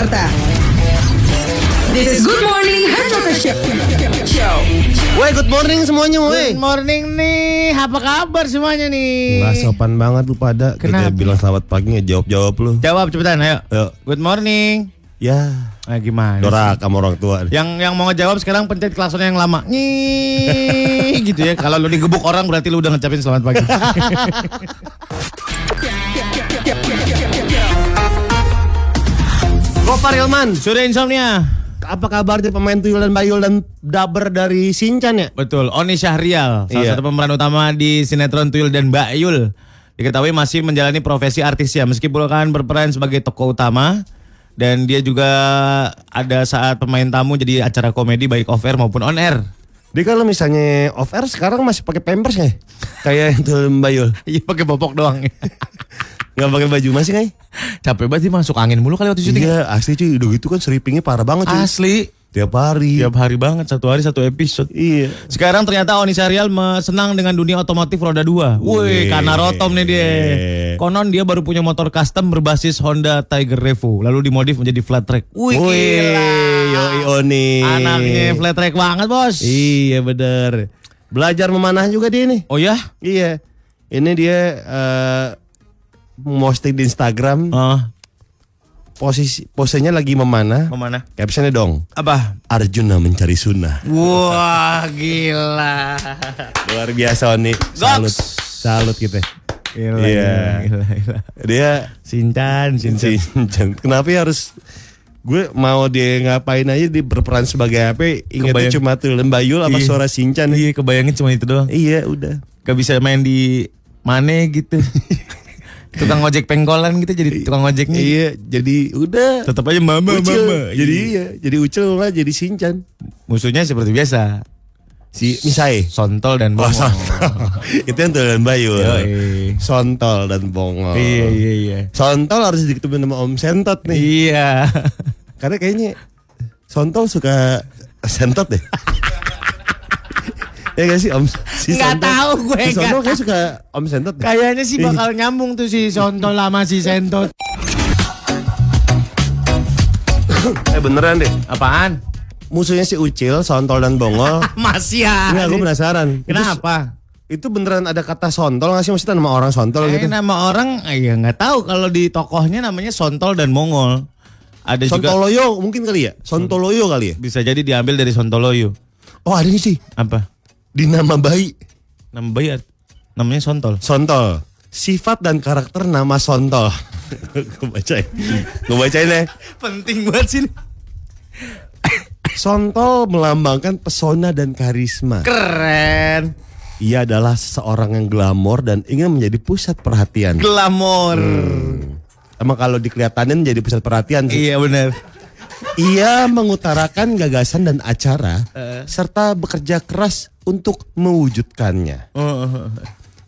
Jakarta. This is Good Morning Show. Woi, good morning semuanya, woi. Good morning nih, apa kabar semuanya nih? Nggak sopan banget lu pada. Kenapa? Kita bilang selamat pagi ngejawab-jawab lu. Jawab cepetan, ayo. Yuk. Good morning. Ya, Nah, gimana? sih? Dora kamu orang tua. Yang yang mau ngejawab sekarang pencet klaksonnya yang lama. Nih, gitu ya. Kalau lu digebuk orang berarti lu udah ngecapin selamat pagi. Gopar Ilman, Sudah insomnia. apa kabarnya pemain Tuyul dan Bayul dan Daber dari Sinchan ya? Betul, Oni Syahrial, salah Iya. satu pemeran utama di sinetron Tuyul dan Mbak Yul. Diketahui masih menjalani profesi artis ya, meskipun kan berperan sebagai tokoh utama. Dan dia juga ada saat pemain tamu jadi acara komedi baik off air maupun on air. Dia kalau misalnya off air sekarang masih pakai pampers ya? Kayak Tuyul dan Bayul. Iya pakai popok doang. Nggak pakai baju masih nggak? Capek banget sih masuk angin mulu kali waktu syuting. Iya, asli cuy. Udah gitu kan seripingnya parah banget cuy. Asli. Tiap hari. Tiap hari banget, satu hari satu episode. Iya. Sekarang ternyata Oni Syahrial me- senang dengan dunia otomotif roda 2. Wih, Wih. karena rotom nih dia. Konon dia baru punya motor custom berbasis Honda Tiger Revo, lalu dimodif menjadi flat track. Wih, gila. yoi Oni. Anaknya flat track banget, Bos. Iya bener. Belajar memanah juga dia nih. Oh ya? Iya. Ini dia eh posting di Instagram Oh, posisi posenya lagi memanah. ke mana? Captionnya dong. Apa? Arjuna mencari sunnah. Wah, gila. Luar biasa Oni. Salut. Salut kita. Gila, Iya. gila, gila. Dia Sincan, Sincan. Sinchan. Kenapa ya harus gue mau dia ngapain aja dia berperan sebagai apa? Ingatnya Kebayang. cuma tuh Lembayul apa Iya. suara Sinchan. Iya, kebayangin cuma itu doang. Iya udah. Gak bisa main di mana gitu. tukang ojek pengkolan gitu jadi tukang ojeknya. Iya, jadi udah. Tetap aja mama Ucil. mama. Jadi iya, jadi Ucil lah jadi Sinchan. musuhnya seperti biasa. Si Misai. Sontol dan Oh, bongol. itu yang tulen Bayu. Yoi. Sontol dan bongol. Iya iya iya. Sontol harus diketemuin sama Om Sentot nih. Iya. Karena kayaknya Sontol suka sentot deh. ya gak sih Om si Sentot? tahu gue, Si Sontol kayak suka Om Sentot. Kayaknya sih bakal nyambung tuh si Sontol lama si Sentot. Eh beneran deh. Apaan? Musuhnya si Ucil, Sontol dan Bongol. Masih ya. Enggak, gue penasaran. Kenapa? Itu, beneran ada kata Sontol gak sih? Maksudnya nama orang Sontol Eh, gitu? nama orang eh, ya nggak tahu kalau di tokohnya namanya Sontol dan Mongol. Ada juga Sontoloyo mungkin kali ya? Sontoloyo kali ya? bisa jadi diambil dari Sontoloyo. Oh ada nih sih. Apa? Di nama bayi. Nama bayi namanya Sontol. Sontol. Sifat dan karakter nama Sontol. gue bacain. Gue bacain ya. Penting banget sih. Sontol melambangkan pesona dan karisma. Keren. Ia adalah seseorang yang glamor dan ingin menjadi pusat perhatian. Glamor. Emang kalau dikelihatannya menjadi pusat perhatian sih. Iya benar. Ia mengutarakan gagasan dan acara serta bekerja keras untuk mewujudkannya.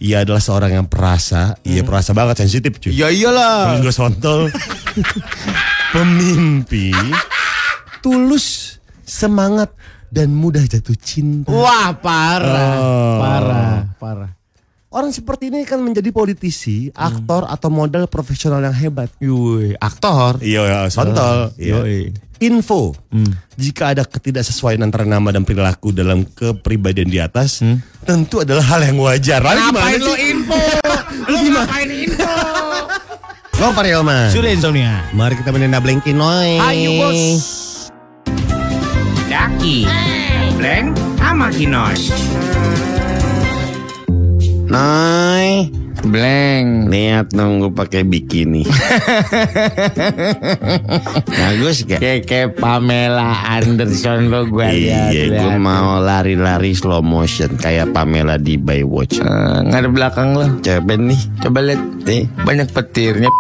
Ia adalah seorang yang perasa, ia perasa banget sensitif cuy. Ya iyalah. Gue sontol. Pemimpi, tulus, semangat dan mudah jatuh cinta. Wah parah, Oh. parah, parah. Orang seperti ini kan menjadi politisi, aktor atau model profesional yang hebat. Yui, aktor. Iya, sontol. Iya. Yoi. Info, jika ada ketidaksesuaian antara nama dan perilaku dalam kepribadian di atas, tentu adalah hal yang wajar. Lalu gimana Ngapain lo info? Lo ngapain info? Go Parilman. Sudah insomnia. Mari kita mainin Blinkin Noy. Ayo bos. Daki, Bleng, sama Kinoy. Noy. Bleng, Lihat dong gue pakai bikini. Bagus gak? kayak Pamela Anderson lo gue lihat. Iya, gue mau lari-lari slow motion kayak Pamela di Baywatch. Eh, nggak ada belakang lo. Coba nih. Coba lihat, Nih. banyak petirnya.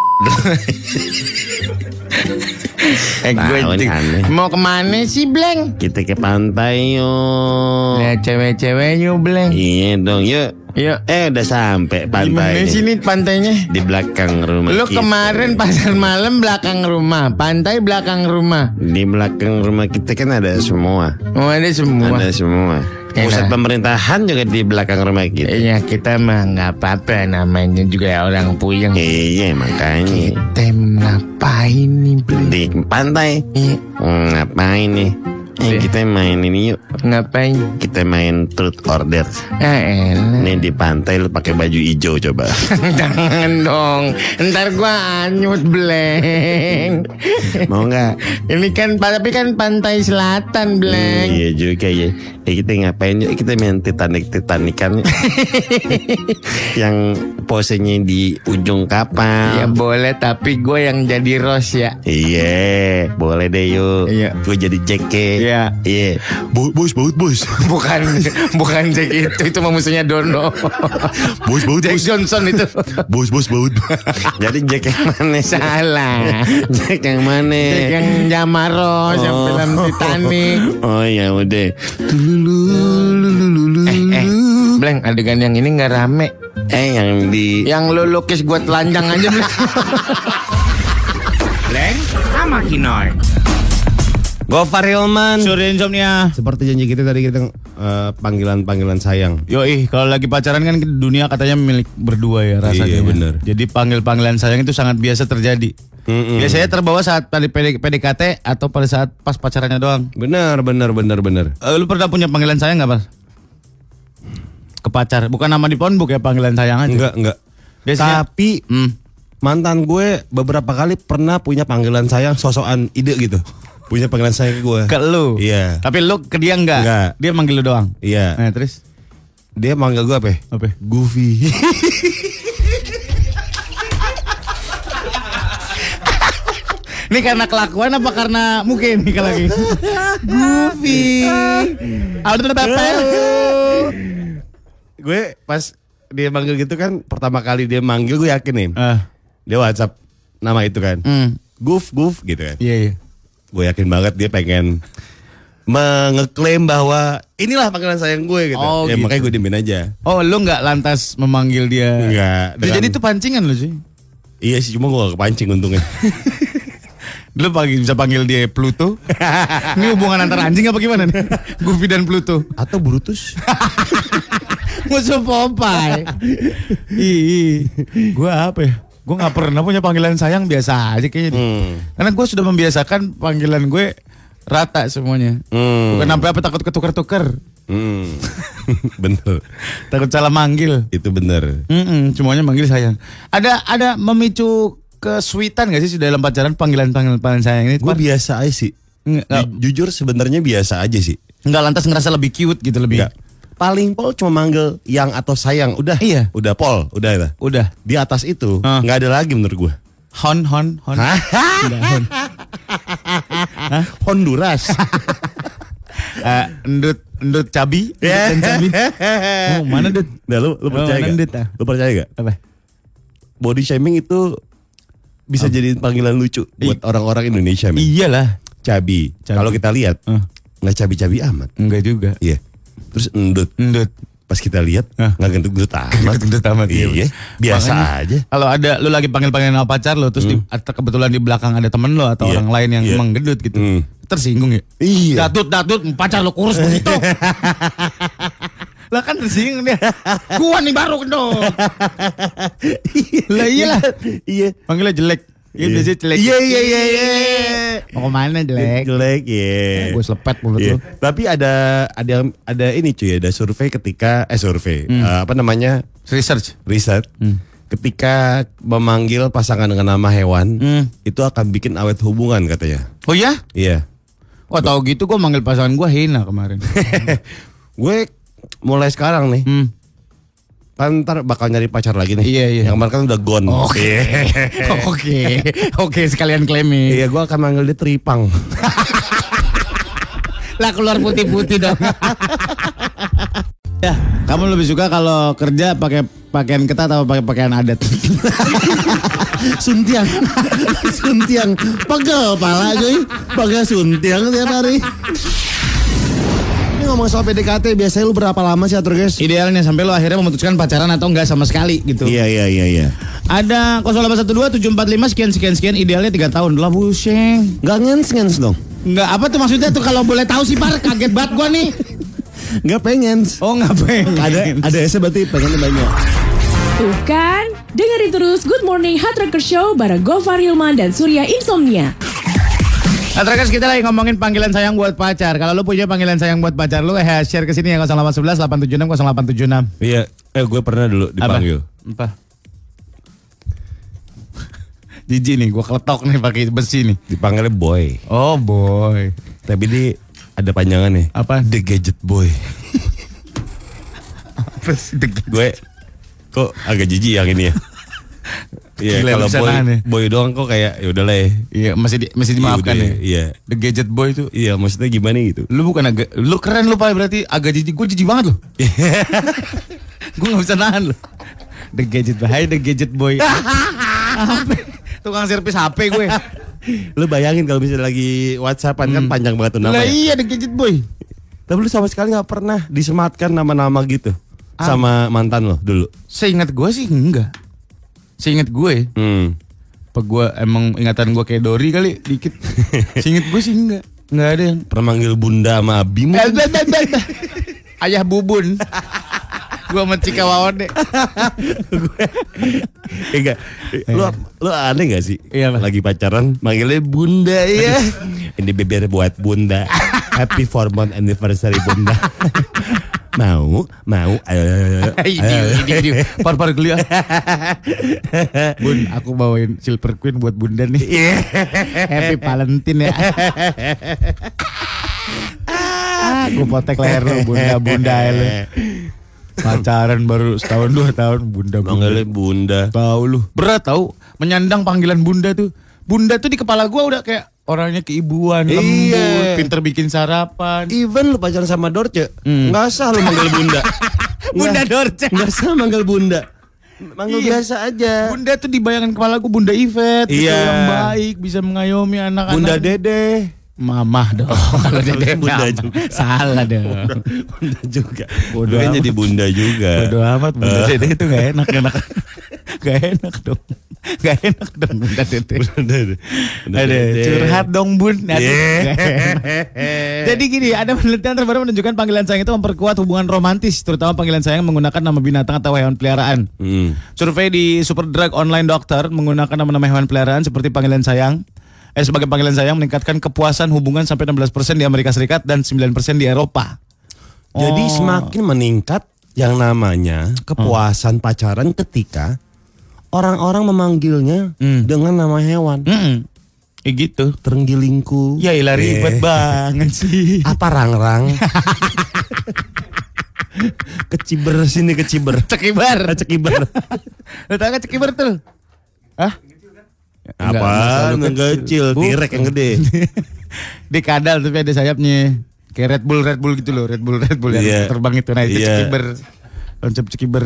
Eh gue mau ke mana sih Bleng? Kita ke pantai yuk. Lihat cewek-cewek yuk Bleng. Iya dong, yuk. Yuk. Eh udah sampai pantai. sini pantainya? Di belakang rumah Lu kita. kemarin pasar malam belakang rumah, pantai belakang rumah. Di belakang rumah kita kan ada semua. Oh ada semua. Ada semua. Pusat Enak. pemerintahan juga di belakang rumah kita. Iya kita mah nggak apa-apa namanya juga orang puyeng. Iya makanya. Kita ngapa ngapain nih Ble? Di pantai. Iya, Hmm, Ngapain nih? Eh, Iya. kita main ini yuk. ngapain? Kita main truth order. Ah, elah. Nih di pantai lu pakai baju hijau coba. Jangan dong, ntar gua anyut bleng. Mau nggak? Ini kan tapi kan pantai selatan bleng. Iya juga ya. Eh, kita ngapain yuk? Kita main Titanic Titanican. Yang posenya di ujung Ya kapal. boleh tapi gue yang jadi Ros ya. Iya, boleh deh yuk. Iya. Gue jadi Jack Iya. Iya. Bos, bos, bos. Bukan bukan Jack itu itu mah musuhnya Dono. Bos, bos, Jack bos. Johnson itu. Bos, bos, bos. Jadi Jack yang mana? Salah. Jack yang mana? Jack yang Jamaros yang Oh. film Titanic. Oh ya udah. Eh, eh, Bleng adegan yang ini nggak rame. Eh yang di Yang lu lukis gue telanjang aja Bleng. Leng sama Kinoy. Gofar Hilman. Surya Insomnia. Seperti janji kita tadi kita eh, panggilan-panggilan sayang. Yoi, kalau lagi pacaran kan dunia katanya milik berdua ya rasanya. Iya, bener. Jadi panggil-panggilan sayang itu sangat biasa terjadi. Mm-mm. Biasanya terbawa saat tadi PD PDKT atau pada saat pas pacarannya doang. Benar, benar, benar, benar. Eh, lu pernah punya panggilan sayang nggak, Pas? Ke pacar, bukan nama di phonebook ya panggilan sayang aja. Enggak, enggak. Biasanya- Tapi Hmm. mantan gue beberapa kali pernah punya panggilan sayang sosokan ide gitu. Punya panggilan sayang gue. Ke lu. Iya. Tapi lu ke dia enggak? Enggak. Dia manggil lu doang. Iya. Nah, terus Dia manggil gue apa? ya? apa? Goofy. Ini karena kelakuan apa karena mungkin nih kalau lagi? Goofy. Aduh, gue pas dia manggil gitu kan pertama kali dia manggil gue yakin nih. Ah, Dia WhatsApp nama itu kan. hmm. Goof, goof gitu kan. Iya, iya. Gue yakin banget dia pengen mengeklaim bahwa inilah panggilan sayang gue gitu. Oh, ya gitu. makanya gue diemin aja. Oh, lu nggak lantas memanggil dia? Enggak, dengan- Jadi itu pancingan lu sih. Iya sih cuma gue gak kepancing untungnya. Lu panggil, bisa panggil dia Pluto. Ini hubungan antar anjing apa gimana nih? Goofy dan Pluto. Atau Brutus. Musuh Popeye. Ih, gua apa ya? Gue nggak pernah punya panggilan sayang biasa aja kayaknya. Hmm. Karena gue sudah membiasakan panggilan gue rata semuanya. Hmm. Bukan sampai apa takut ketukar-tukar. Hmm. bener. Takut salah manggil. Itu bener. Mm-mm, semuanya manggil sayang. Ada ada memicu kesuitan gak sih dalam pacaran panggilan-panggilan panggilan sayang ini? Gue biasa aja sih. Nggak, nggak, Ju- Jujur sebenarnya biasa aja sih. nggak lantas ngerasa lebih cute gitu lebih. Enggak. Paling Pol cuma manggil yang atau sayang. Udah. Iya. Udah Pol. Udah itu. Udah. Di atas itu nggak ada lagi menurut gue. Hon hon hon. Udah, hon. Honduras. Eh, endut endut cabi. Endut Ya. dan cabi. Oh, mana Dut? Nah, lu, lu Oh, percaya mana gak? Ah? Lu percaya gak? Apa? Body shaming itu bisa jadi panggilan lucu buat orang-orang Indonesia. men. Iyalah. Cabi. Cabi. Kalau kita lihat Ah. nggak cabi-cabi amat. Enggak juga. Iya. Terus endut. Endut. Pas kita lihat Ah. nggak gendut-gendut amat. Gendut amat, iya. Iya. Biasa Makanya, aja. Kalau ada lu lagi panggil-panggil sama pacar lo terus di, atau kebetulan di belakang ada temen lo atau Iya, orang lain yang iya. emang gendut gitu. Hmm. Tersinggung ya? Iya. Datut datut pacar lo kurus begitu. lah kan tersinggung dia. Gua nih baru gendut. lah iyalah. Iya. Panggilnya jelek. Iya Iya. biasanya jelek. Iya, iya, iya, iya. Mau ke mana jelek? Jelek, ya. Gue selepet mulut Iya. lu. Tapi ada ada ada ini cuy, ada survei ketika eh survei Hmm. eh, apa namanya Research. riset ketika memanggil pasangan dengan nama hewan Hmm. itu akan bikin awet hubungan katanya. Oh ya? Iya. Oh tahu gitu gue manggil pasangan gue Hina kemarin. Gue mulai sekarang nih hmm. Kan ntar bakal nyari pacar lagi nih. Iya, iya. Yang kemarin kan udah gone. Oke. Oke. Oke sekalian claiming. Iya, gue akan manggil dia Tripang. Lah keluar putih-putih dong. ya, kamu lebih suka kalau kerja pakai pakaian ketat atau pakai pakaian adat? suntiang. suntiang. Pegel pala cuy. Pakai suntiang tiap hari. Ngomong soal PDKT, biasanya lu berapa lama sih atur guys? Idealnya sampai lo akhirnya memutuskan pacaran atau enggak sama sekali gitu. Iya, iya, iya, iya. Ada 0812 745 sekian sekian sekian idealnya 3 tahun. Lah buseng. Gak ngens-ngens dong. Enggak apa tuh maksudnya tuh kalau boleh tahu sih Par kaget banget gua nih. Gak pengen. Oh ngapain? Ada ada S berarti pengennya banyak. Tuh kan, Dengerin terus Good Morning Hard Rocker Show bareng Gofar Hilman dan Surya Insomnia. Nah, terus kita lagi ngomongin panggilan sayang buat pacar. Kalau lu punya panggilan sayang buat pacar lu, eh share ke sini ya 0811 876 0876. Iya, eh gue pernah dulu dipanggil. Apa? Jijik nih, gua keletok nih pakai besi nih. Dipanggilnya boy. Oh boy. Tapi dia ada panjangan nih. Apa? The Gadget Boy. Apa sih deg- gue kok agak jijik yang ini ya. Iya, kalau bisa boy, nahan ya. boy doang kok kayak ya udahlah ya. Iya, masih di, masih dimaafkan udah, ya. iya. The Gadget Boy itu Iya, maksudnya gimana gitu. Lu bukan agak Lu keren lu Pak berarti agak jijik Gue jijik banget loh Gue gak bisa nahan loh The Gadget Boy Hai The Gadget Boy? Tukang servis HP gue Lu bayangin kalau misalnya lagi WhatsAppan kan panjang banget tuh Lah namanya. iya The Gadget Boy Tapi lu sama sekali nggak pernah disematkan nama-nama gitu sama mantan lo dulu. Seingat gue sih enggak Seingat gue Hmm. Apa gue emang ingatan gue kayak Dori kali dikit Seingat gue sih enggak Enggak ada yang Pernah manggil bunda sama Abi Eh. Ayah bubun Gue sama Cika Wawone enggak. Lu lu aneh gak sih? Iya. Lagi pacaran manggilnya bunda ya. Ini beber buat bunda. Happy four month anniversary bunda. Mau, mau. Ayo, ayo, ini, ayo. ini, ini. Par-par kuliah. Bun, aku bawain Silver Queen buat bunda nih. Happy Valentine ya. ah, gue potek leher lu, bunda-bunda ya lu. Pacaran baru setahun dua tahun, bunda-bunda. Manggilnya bunda. Tahu lu. Berat tahu menyandang panggilan bunda tuh. Bunda tuh di kepala gua udah kayak orangnya keibuan, lembut, Iya. pinter bikin sarapan. Even lu pacaran sama Dorce, Hmm. nggak sah lu manggil bunda. Bunda Dorce. Nggak sah manggil bunda. Manggil Iya. biasa aja. Bunda tuh dibayangkan kepala gua Bunda Ivet gitu, Iya. yang baik bisa mengayomi anak-anak. Bunda Dede. Mamah dong. Kalau dede Bunda mamah. juga. Salah dong. Bunda juga. Bodoh Lu kan amat. jadi bunda juga. Bodo amat Bunda Eh. Dede itu gak enak enak. gak enak dong. Gak enak dong Bunda Dede. Bunda Dede. Bunda Ada curhat dong bun. Aduh, Yeah. Jadi gini, ada penelitian terbaru menunjukkan panggilan sayang itu memperkuat hubungan romantis, terutama panggilan sayang menggunakan nama binatang atau hewan peliharaan. Hmm. Survei di Superdrug Online Doctor menggunakan nama-nama hewan peliharaan seperti panggilan sayang. Eh sebagai panggilan sayang meningkatkan kepuasan hubungan sampai 16% di Amerika Serikat dan 9% di Eropa. Jadi Oh. semakin meningkat yang namanya kepuasan pacaran ketika orang-orang memanggilnya Hmm. dengan nama hewan. Hmm. Eh gitu. Terenggilingku. Ya ilah ribet Eh, banget sih. Apa rang-rang? keciber sini keciber. Cekibar. Cekiber. Lu gak cekibar tuh? Hah? Apa? Yang kecil, tirek yang gede. Di kadal tapi ada sayapnya. Kayak Red Bull, Red Bull gitu loh, Red Bull, Red Bull yang Iya. terbang itu. Nah itu Iya. cekiber. Konsep cekiber.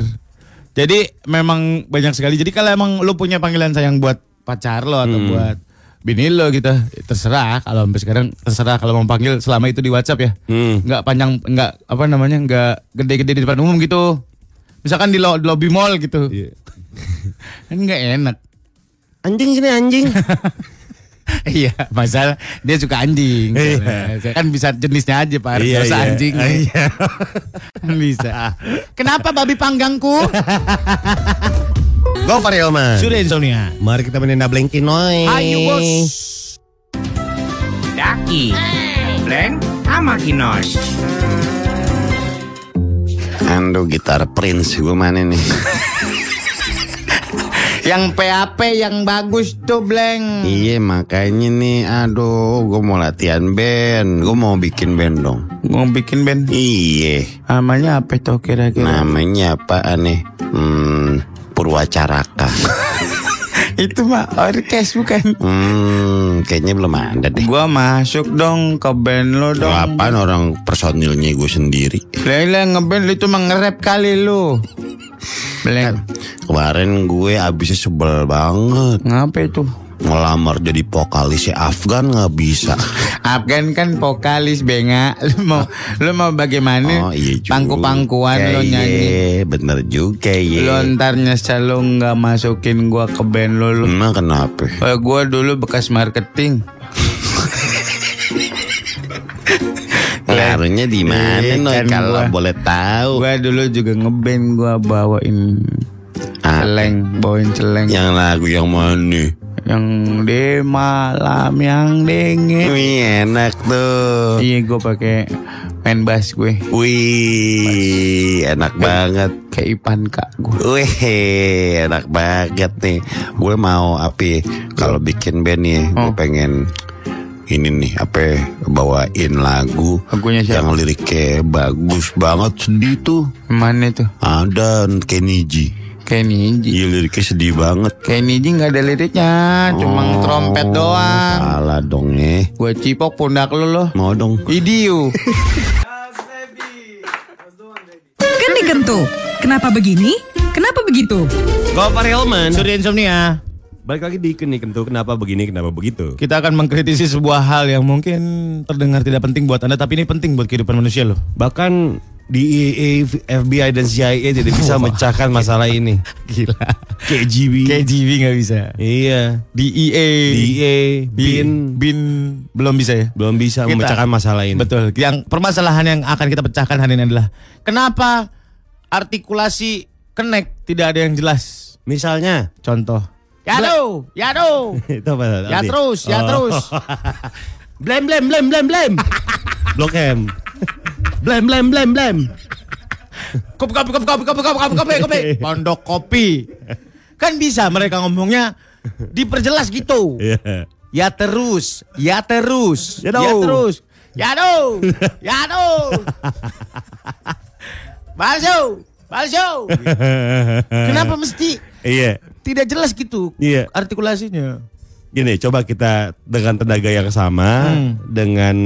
Jadi memang banyak sekali. Jadi kalau emang lu punya panggilan sayang buat pacar lo atau Hmm. buat bini lo gitu, terserah. Kalau sampai sekarang terserah kalau mau panggil selama itu di WhatsApp ya. Hmm. Nggak panjang, nggak apa namanya, nggak gede-gede di depan umum gitu. Misalkan di, lo- di lobby mall gitu. Iya. Kan nggak enak. Anjing sini anjing. Iya, masalah dia suka anjing. Iya. Saya kan bisa jenisnya aja Pak, Iya, iya. anjing. Iya. Kan bisa. Kenapa babi panggangku? Go for real man. Sudah insomnia. Mari kita mainin Dableng Kinoy. Ayo bos. Daki, Bleng, sama Kinos. Ando gitar Prince gue mana nih? Yang PAP yang bagus tuh, Bleng. iya makanya nih, aduh, gue mau latihan band, gue mau bikin band dong. Mau bikin band. Iya, Namanya apa tuh kira-kira? namanya apa aneh? Hmm, Purwacaraka. Itu mah orkes bukan? Hmm, kayaknya belum ada deh. Gua masuk dong ke band lo dong. Apaan orang personilnya gue sendiri? Lele ngeband itu mah nge-rap kali lu. Bleng. Kemarin gue abisnya sebel banget Ngapa itu? Ngelamar jadi vokalisnya Afgan nggak bisa Afgan kan vokalis benga. Lu mau lu mau bagaimana? Oh iya Pangku-pangkuan lo nyanyi. Iya, bener juga ya ntar nyesel lu nggak masukin gua ke band lo lu. Emang kenapa? Eh, gua dulu bekas marketing. Ngaruhnya di mana Iya, Noy kan kalau gua- boleh tahu Gua dulu juga ngeband gua bawain Ah, celeng, bawain celeng. Yang lagu yang mana? Yang di malam yang dingin. Wih, enak tuh. Iya, gue pakai main bass gue. Wih, enak banget. Kayak Ipan kak gue. Wih, enak banget nih. Gue mau apa? Kalau bikin band nih, gue Oh. pengen ini nih apa bawain lagu Lagunya siapa? yang liriknya bagus banget sedih tuh Mana tuh? ada Kenny G Kayak Niji. iya liriknya sedih banget Kayak Niji nggak ada liriknya, cuma Oh, trompet doang. salah dong nih Gue cipok pundak lu loh. mau dong Idiu. Kan dikentu. Kenapa begini? Kenapa begitu? Gopar Helman Surya Insomnia. Balik lagi di Kenny Kentu kenapa begini kenapa begitu Kita akan mengkritisi sebuah hal yang mungkin terdengar tidak penting buat Anda, tapi ini penting buat kehidupan manusia loh. bahkan di EA, FBI dan CIA tidak bisa memecahkan masalah ini Gila. KGB KGB nggak bisa. iya DEA. DEA BIN. BIN BIN belum bisa ya. belum bisa Kita- memecahkan masalah ini Betul. Yang permasalahan yang akan kita pecahkan hari ini adalah kenapa artikulasi connect tidak ada yang jelas. misalnya Contoh. Ya do, ya do. ya terus, ya oh. terus. blem blem blem blem blem. Blok M. blem blem blem blem. Kopi kopi kopi kopi kopi kopi kopi kopi kopi Pondok kopi. Kan bisa mereka ngomongnya diperjelas gitu. Yeah. Ya terus, ya terus, ya, ya terus. Ya do, ya do. Balso, balso. Kenapa mesti? Iya. Yeah tidak jelas gitu Iya. artikulasinya? gini coba kita dengan tenaga yang sama Hmm. dengan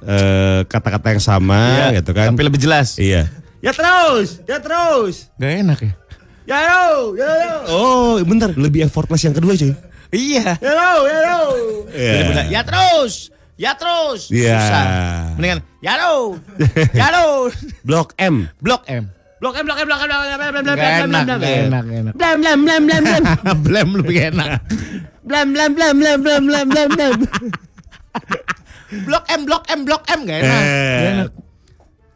eh, kata-kata yang sama gitu kan Tapi lebih jelas. iya ya terus ya terus Gak enak ya? ya yo ya yo oh bentar lebih effortless yang kedua cuy Iya. ya yo ya yo Jadi benar, Ya terus, ya terus. Iya. Susah. Mendingan ya do, ya do. blok M Blok M. blok M blok M blok M blok M blok M blok M Gak enak, gak enak, gak enak. blem blem blem blem blem Blem lebih enak. blem blem blem blem blem blem blem blem Blok M, blok M, blok M gak enak. Gak enak.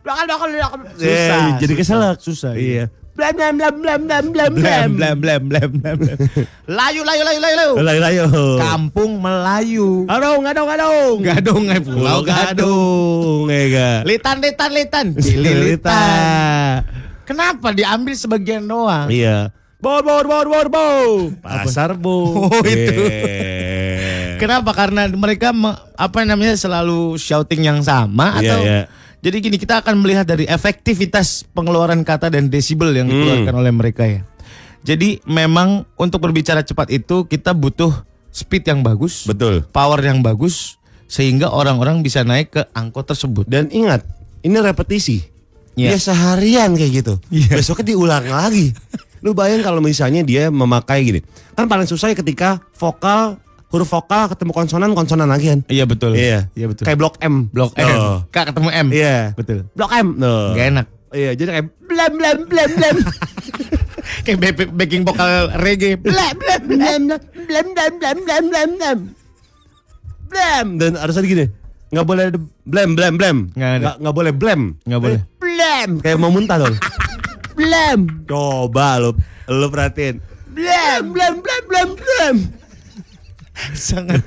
Blok M, blok M, blok M. Susah. Eh, jadi keselak Susah. iya blem blem blem blem blem blem Blem, blem, blem, blem, blem, blem. Layu, layu, layu, layu, layu. Layu layu. Kampung Melayu. Gadong, gadong, gadong. Gadung, eh, pulau gadung. gadung, ya ga. Litan, litan, litan. Cililitan. Kenapa diambil sebagian doang? Iya. Bor, bor, bor, bor, bor. Pasar bu. Oh, itu. Yeah. Kenapa? Karena mereka me- apa namanya selalu shouting yang sama Iya, atau iya. jadi gini kita akan melihat dari efektivitas pengeluaran kata dan desibel yang Hmm. dikeluarkan oleh mereka ya. Jadi memang untuk berbicara cepat itu kita butuh speed yang bagus, Betul. power yang bagus sehingga orang-orang bisa naik ke angkot tersebut. Dan ingat, ini repetisi. Iya. Dia seharian kayak gitu. Iya. Besoknya diulang lagi. Lu bayang kalau misalnya dia memakai gini. Kan paling susah ya ketika vokal huruf vokal ketemu konsonan konsonan lagi kan. Iya betul. Iya. Iya betul. Kayak blok M. blok M. Oh. Kak ketemu M. Iya. Betul. Blok M. No. Gak enak. Iya, jadi kayak blem blem blem blem. Kayak backing vokal reggae. blem blem blem blem blem blem blem blem blem blem. Blem dan harus ada gini. Nggak boleh blem blem blem. Nggak. Nggak, boleh blem. Nggak boleh. Blem kayak mau muntah dong. blem. Coba lu lu perhatiin. Blem blem blem blem blem. Sangat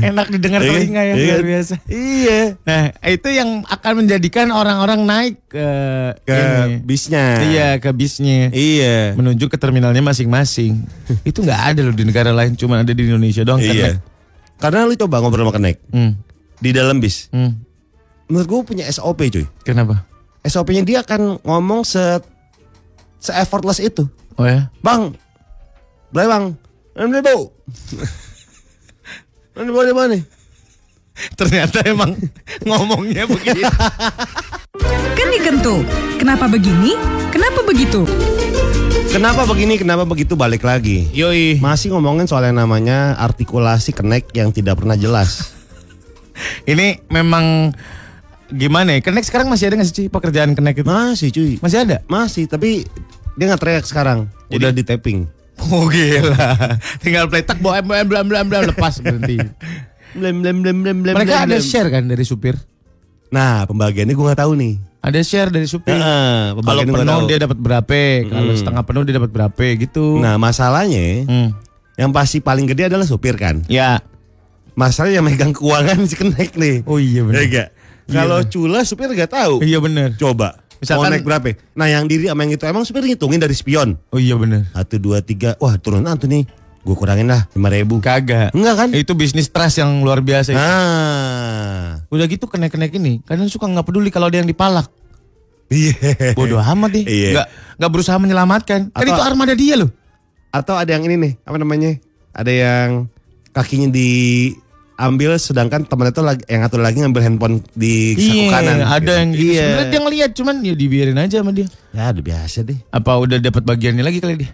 enak didengar Iya kan? telinga ya Iya luar kan? biasa. Iya. Nah, itu yang akan menjadikan orang-orang naik ke Ke ini. bisnya. Iya, ke bisnya. Iya. Menuju ke terminalnya masing-masing. itu nggak ada loh di negara lain, cuma ada di Indonesia doang. Iya. Karena lu coba ngobrol sama Kenek Hmm. Di dalam bis. Hmm. Menurut gue punya SOP cuy. Kenapa? SOP-nya dia akan ngomong se se effortless itu. Oh ya? Bang, boleh bang, ini bu, ini boleh mana? Ternyata emang ngomongnya begitu. Kan dikentu. Kenapa begini? Kenapa begitu? Kenapa begini, kenapa begitu balik lagi? Yoi. Masih ngomongin soal yang namanya artikulasi kenek yang tidak pernah jelas. Ini memang gimana ya? Kenek sekarang masih ada nggak sih pekerjaan kenek itu? Masih cuy, Masih ada? masih. Tapi dia nggak teriak sekarang, udah di tapping. Oh gila. Tinggal play tak bawa blam blam blam blam lepas berhenti. Blem blem blem blem blem. Mereka ada share kan dari supir? Nah, pembagiannya gue nggak tahu nih. Ada share dari supir. Heeh, Kalau penuh dia dapat berapa, kalau setengah penuh dia dapat berapa gitu. Nah masalahnya Hmm. yang pasti paling gede adalah supir kan. Ya. Masalahnya yang megang keuangan si kenek nih. Oh iya benar. Ya enggak? Kalau cula supir nggak tahu. Iya benar. Coba. Misalkan- mau naik berapa? Nah yang diri sama yang itu emang supir ngitungin dari spion. Oh iya benar. Satu dua tiga. Wah turunan tuh nih. Gue kurangin lah lima ribu. Kagak. Enggak kan? Itu bisnis trust yang luar biasa. itu. Ah. Udah gitu kenek-kenek ini, kadang suka nggak peduli kalau ada yang dipalak. Iya. Bodoh amat nih. Iya. Nggak nggak berusaha menyelamatkan. Kan Atau- itu armada dia loh. Atau ada yang ini nih, apa namanya? Ada yang kakinya diambil sedangkan temennya tuh lagi yang satu lagi ngambil handphone di saku kanan. ada gitu. yang gitu. Iya. Sebenarnya dia ngeliat cuman ya dibiarin aja sama dia. Ya udah biasa deh. Apa udah dapat bagiannya lagi kali dia?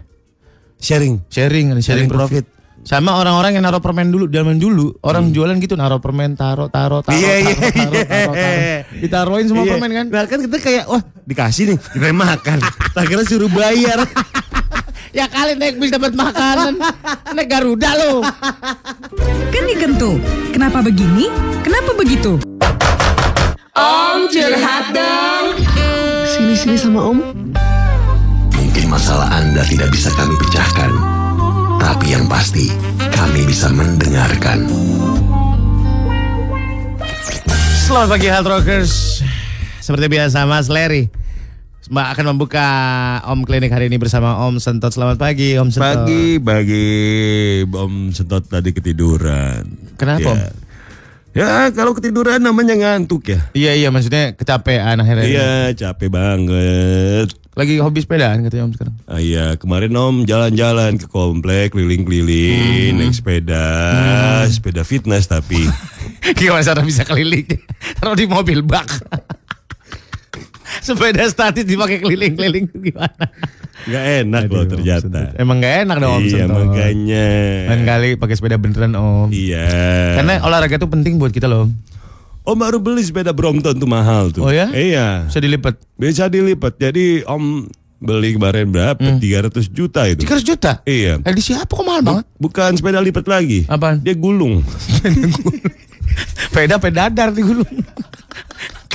Sharing. Sharing, sharing, Sharing profit. Sama orang-orang yang naruh permen dulu, zaman dulu orang jualan gitu naruh permen, taruh, taruh, taruh, Hmm. Iya, taruh, iya, taruh, taruh, iya. taruh. Ditaruhin semua Iya. permen kan? Nah kan kita kayak wah dikasih nih kita makan. Tak kira suruh bayar. Ya kali naik bis dapat makanan. naik Garuda lo. Kan dikentu. Kenapa begini? Kenapa begitu? Sini-sini sama om. Mungkin masalah Anda tidak bisa kami pecahkan, tapi yang pasti kami bisa mendengarkan. Selamat pagi Health Rockers. Seperti biasa Mas Larry Mbak akan membuka Om Klinik hari ini bersama Om Sentot. Selamat pagi Om Sentot. Pagi pagi Om Sentot tadi ketiduran. Kenapa, ya. Om? Ya kalau ketiduran namanya ngantuk ya. Iya iya maksudnya kecapean akhirnya. Iya capek banget. Lagi hobi sepedaan katanya Om sekarang. Ah, iya kemarin Om jalan-jalan ke komplek keliling-keliling naik sepeda, sepeda fitness tapi Gimana cara bisa keliling? Taruh di mobil bak. Sepeda statis dipakai keliling-keliling gimana? nggak enak loh ternyata. Emang gak enak dong Om Iya Sentot. makanya. Lain kali pakai sepeda beneran Om. Iya. Karena olahraga tuh penting buat kita loh Om. Baru beli sepeda Brompton tuh mahal tuh. Oh ya? Iya. Bisa dilipat. Bisa dilipat. Jadi Om beli kemarin berapa? 300 juta itu. 300 juta? Iya. Eh di siapa kok mahal banget? Bukan sepeda lipat lagi. Apaan? Dia gulung. Peda pedadar digulung.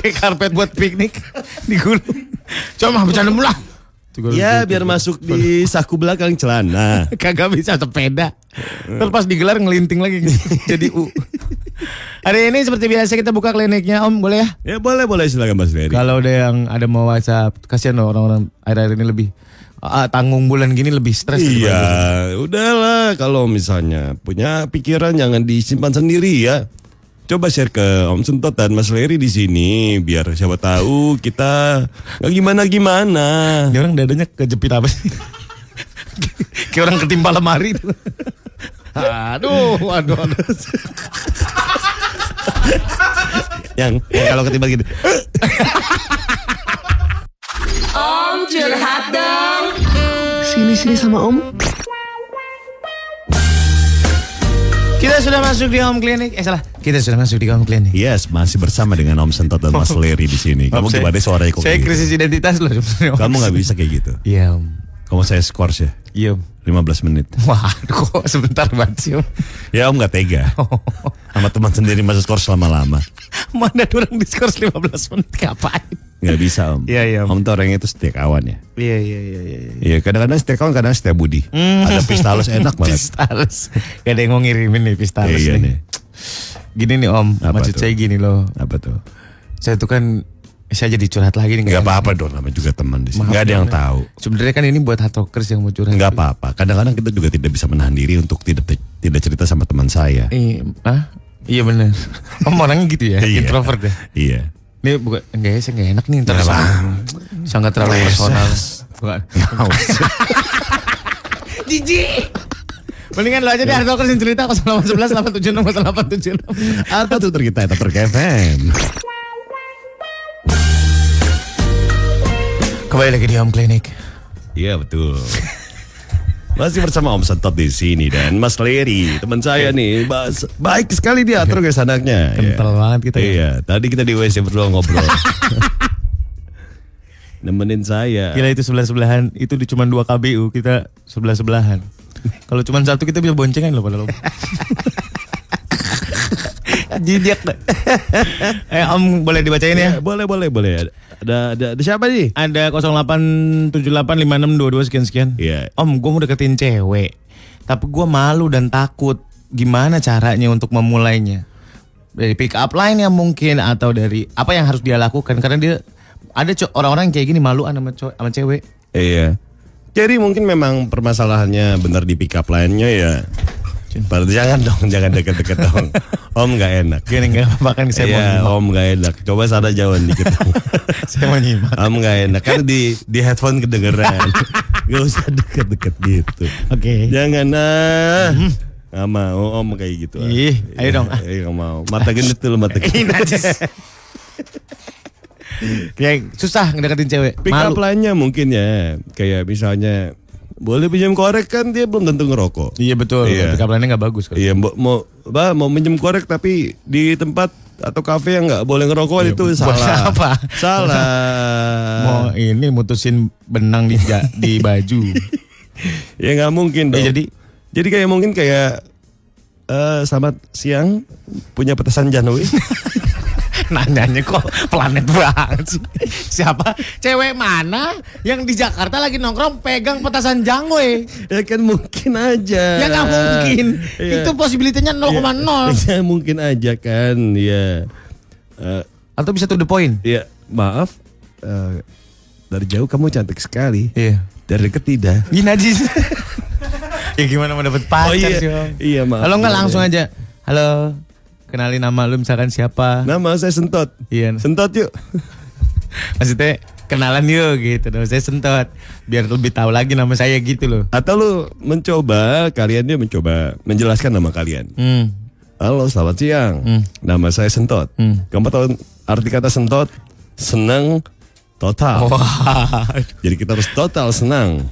Kayak karpet buat piknik digulung. Coba bercanda mula. ya biar masuk di saku belakang celana. Kagak bisa sepeda. Terus pas digelar ngelinting lagi jadi U. Hari ini seperti biasa kita buka kliniknya Om boleh ya? Ya boleh boleh silakan Mas Ferry. Kalau ada yang ada mau WhatsApp, kasihan loh orang-orang akhir-akhir ini lebih ah, tanggung bulan gini lebih stres. daripada Iya, udahlah kalau misalnya punya pikiran jangan disimpan sendiri ya. Coba share ke Om Sentot dan Mas Leri di sini biar siapa tahu kita nggak gimana gimana. Dia orang dadanya kejepit apa sih? Kayak orang ketimpa lemari itu. Aduh, aduh, aduh. Yang, yang kalau ketiba gitu. Sini-sini sama om. Kita sudah masuk di home clinic. Eh salah, kita sudah masuk di home clinic. Yes, masih bersama dengan Om Sentot dan Mas Leri di sini. Kamu gimana suaranya kok Saya gitu? krisis identitas loh. Om. Kamu nggak bisa kayak gitu. Iya, Om. Kamu saya skors ya, Iya. Om. 15 menit. Waduh, kok sebentar banget sih, Om. Ya Om nggak tega. Sama teman sendiri masa skors lama-lama. Mana orang diskors 15 menit ngapain? Nggak bisa Om. Iya, iya, Om. Om tuh orangnya itu setia kawan ya. Iya, iya, iya, iya. Iya kadang-kadang setia kawan kadang setia budi. Ada pistalus enak banget. Pistales. Gak ada yang mau ngirimin nih pistales Iya nih. nih. Gini nih Om, Apa maksud tuh? saya gini loh. Apa tuh? Saya tuh kan saya jadi curhat lagi nih. Enak. apa-apa dong namanya juga teman di sini. Maaf Nggak ada yang tahu. Sebenarnya kan ini buat hard rockers yang mau curhat. Nggak apa-apa. Kadang-kadang kita juga tidak bisa menahan diri untuk tidak tidak cerita sama teman saya. Iya, ah? Iya bener. Om orangnya gitu ya, Iya. introvert ya. Iya. Ini bukan enggak ya, saya enggak enak nih ntar sangat, terlalu personal. Bukan. Jijik. Mendingan lo aja deh hard rockers yang cerita 0811 876 876. Atau tutur kita itu FM. Kembali lagi di Home Clinic. Iya betul. Masih bersama Om Sentot di sini dan Mas Leri, teman saya nih, Bas- baik sekali dia atur guys anaknya. Kental Iya. banget kita ya. Iya, tadi kita di WC berdua ngobrol. Nemenin saya. Gila itu sebelah-sebelahan, itu di cuma dua KBU, kita sebelah-sebelahan. Kalau cuma satu kita bisa boncengan loh padahal. Jidiak. eh Om boleh dibacain ya? Ya, boleh boleh boleh. Ada ada, ada siapa nih? Ada 08785622 sekian sekian. Iya. Om, gue mau deketin cewek, tapi gue malu dan takut. Gimana caranya untuk memulainya? Dari pick up line yang mungkin atau dari apa yang harus dia lakukan? Karena dia ada orang-orang kayak gini maluan sama, sama cewek. Iya. Jadi mungkin memang permasalahannya benar di pick up line-nya ya. Jangan dong, jangan deket-deket dong. Om nggak enak. Gini nggak apa-apa kan saya mau Iya, nyimak. om nggak enak. Coba sana jauhan dikit. Saya mau nyimak. om nggak enak kan di di headphone kedengeran. Gak usah deket-deket gitu. Oke. Jangan ah. Nggak mau om kayak gitu. ah. Ih, ayo dong, ah. Iya, nggak mau. Mata gendut tuh mata gendut. najis. Kayak susah ngedeketin cewek. Pick up Malu. line-nya mungkin ya. Kayak misalnya boleh pinjam korek kan dia belum tentu ngerokok. Iya betul. Iya. Line-nya nggak bagus. Iya, mau mau bah, mau minjem korek tapi di tempat atau kafe yang nggak boleh ngerokok itu buat salah. apa? Salah. Mau ini mutusin benang di di baju. ya nggak mungkin dong. Ya, jadi? jadi kayak mungkin kayak eh selamat siang punya petasan Januari. Nanyanya kok planet banget sih. Siapa? Cewek mana yang di Jakarta lagi nongkrong pegang petasan jangwe? ya kan mungkin aja. Ya nggak mungkin. Iya. Itu possibility-nya 0,0. Ya, mungkin aja kan. Ya. Eh, Atau bisa to the point. ya maaf. eh, dari jauh kamu cantik sekali. Iya. Dari dekat tidak. Gini najis. ya gimana mau dapet pacar Oh, iya. sih Om? Iya, maaf. Halo nggak Iya. langsung aja. Halo. Kenalin nama lu misalkan siapa? Nama saya Sentot. Iya. Sentot yuk. Maksudnya kenalan yuk gitu. Nama saya Sentot. Biar lebih tahu lagi nama saya gitu loh. Atau lu mencoba, kalian dia mencoba menjelaskan nama kalian. Hmm. Halo, selamat siang. Nama saya Sentot. Hmm. Kamu tahu arti kata Sentot? Senang total. Wah. Jadi kita harus total senang.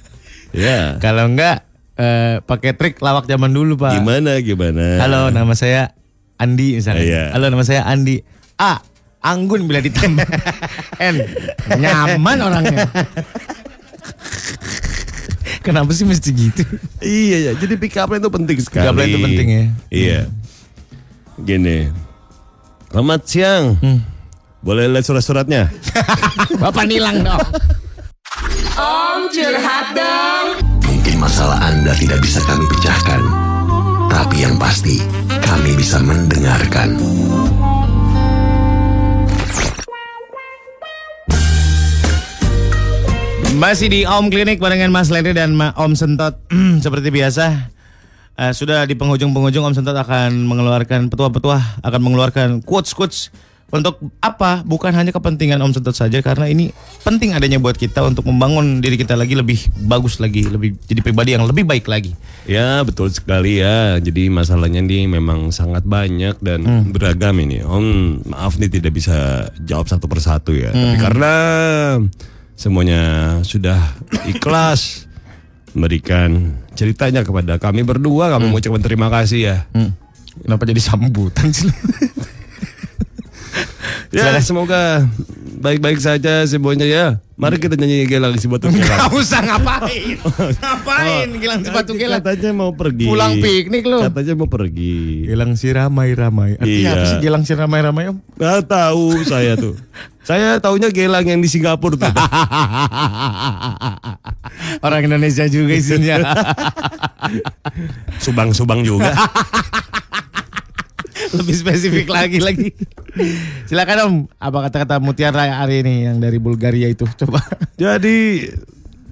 ya. Kalau enggak eh, pakai trik lawak zaman dulu, Pak. Gimana gimana? Halo, nama saya Andi misalnya. Iya. Halo, nama saya Andi. A. Anggun bila ditembak. N. Nyaman orangnya. Kenapa sih mesti gitu? Iya ya, jadi pick up line itu penting sekali. Pick up line itu penting ya. Iya. Gini. Selamat siang. Hmm. Boleh lihat surat-suratnya? Bapak nilang dong. Om curhat dong. Mungkin masalah Anda tidak bisa kami pecahkan, tapi yang pasti kami bisa mendengarkan. Masih di Om Klinik barengan Mas Lenny dan Om Sentot seperti biasa. eh, sudah di penghujung-penghujung Om Sentot akan mengeluarkan petua-petua, akan mengeluarkan quotes-quotes untuk apa? Bukan hanya kepentingan Om Sentot saja karena ini penting adanya buat kita untuk membangun diri kita lagi lebih bagus lagi, lebih jadi pribadi yang lebih baik lagi. Ya betul sekali ya. Jadi masalahnya ini memang sangat banyak dan Hmm. beragam ini. Om maaf nih tidak bisa jawab satu persatu ya. Hmm. Tapi karena semuanya sudah ikhlas memberikan ceritanya kepada kami berdua, kami mau ucapkan terima kasih ya. Hmm. Kenapa jadi sambutan sih? Ya semoga baik-baik saja semuanya ya. Mari kita nyanyi gelang si batu gelang. Gak usah ngapain. ngapain gilang sepatu gelang. Katanya mau pergi. Pulang piknik lu. Katanya mau pergi. Gelang si ramai-ramai. Artinya Iya. apa sih gelang si ramai-ramai Om? Gak tahu saya tuh. saya taunya gelang yang di Singapura tuh. Orang Indonesia juga isinya. Subang-subang juga. Lebih spesifik lagi lagi. Silakan Om, apa kata-kata Mutiara hari ini yang dari Bulgaria itu? Coba. Jadi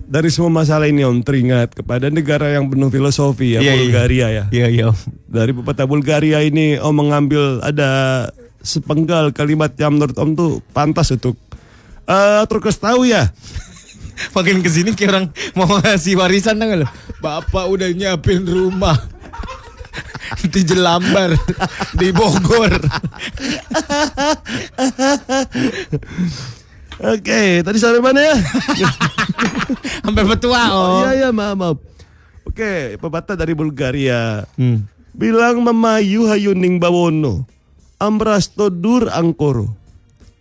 dari semua masalah ini Om teringat kepada negara yang penuh filosofi ya Iya, iya. Bulgaria ya. Iya, iya Om. Dari pepatah Bulgaria ini Om mengambil ada sepenggal kalimat yang menurut Om tuh pantas untuk eh terus tahu ya. Makin ke sini kayak orang mau ngasih warisan tau gak lo? Bapak udah nyiapin rumah. di Jelambar, di Bogor. Oke, tadi sampai mana ya? Sampai petua Oh, iya iya maaf maaf. Oke, pepatah dari Bulgaria. Hmm. Bilang memayu hayuning bawono. Ambrasto dur angkoro.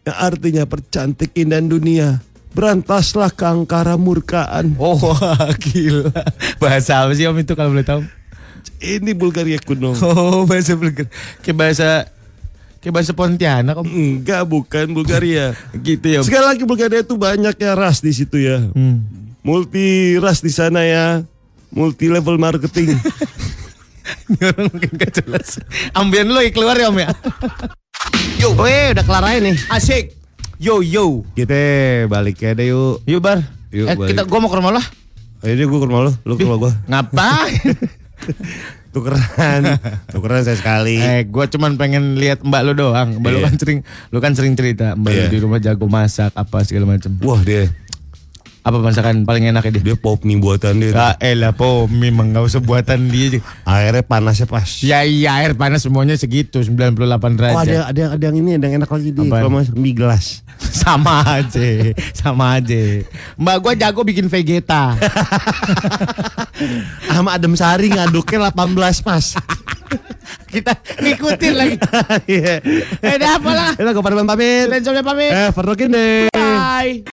Yang artinya percantik indah dunia. Berantaslah keangkara murkaan. Oh, gila. Bahasa apa sih Om itu kalau boleh tahu? Ini Bulgaria kuno. Oh, bahasa Bulgar. Kayak bahasa Kayak bahasa Pontianak om. Enggak, bukan Bulgaria. Gitu ya. Om. Sekali lagi Bulgaria itu banyak ya ras di situ ya. Multi ras di sana ya. Multi level marketing. Orang mungkin gak jelas. Ambian lo keluar ya om ya. Yo, weh, udah kelar aja nih. Asik. Yo yo. Kita balik aja deh yuk. Yuk bar. Yuk, eh, balik. kita gua mau ke rumah lo. Ayo deh gue ke rumah lu, lu ke rumah gue. Ngapain? Tukeran, tukeran saya sekali. eh, gua cuman pengen lihat mbak lu doang. Mbak lu Iya. kan sering, lu kan sering cerita mbak lu Iya. di rumah jago masak apa segala macam. Wah dia, Apa masakan paling enaknya dia? dia pop mie buatan dia. Ah, elah po, memang gak usah buatan dia. Airnya panasnya pas. Ya iya air panas semuanya segitu 98 derajat. Oh ada ada ada yang ini ada yang enak lagi di Apaan? kalau mas mie gelas. sama aja, sama aja. Mbak gua jago bikin vegeta. Sama adem sari ngaduknya 18 pas. Kita ngikutin lagi. Iya. Eh, ada apa lah? Udah gue pada pamit. Renzolnya pamit. Eh, Farnokin deh. Bye.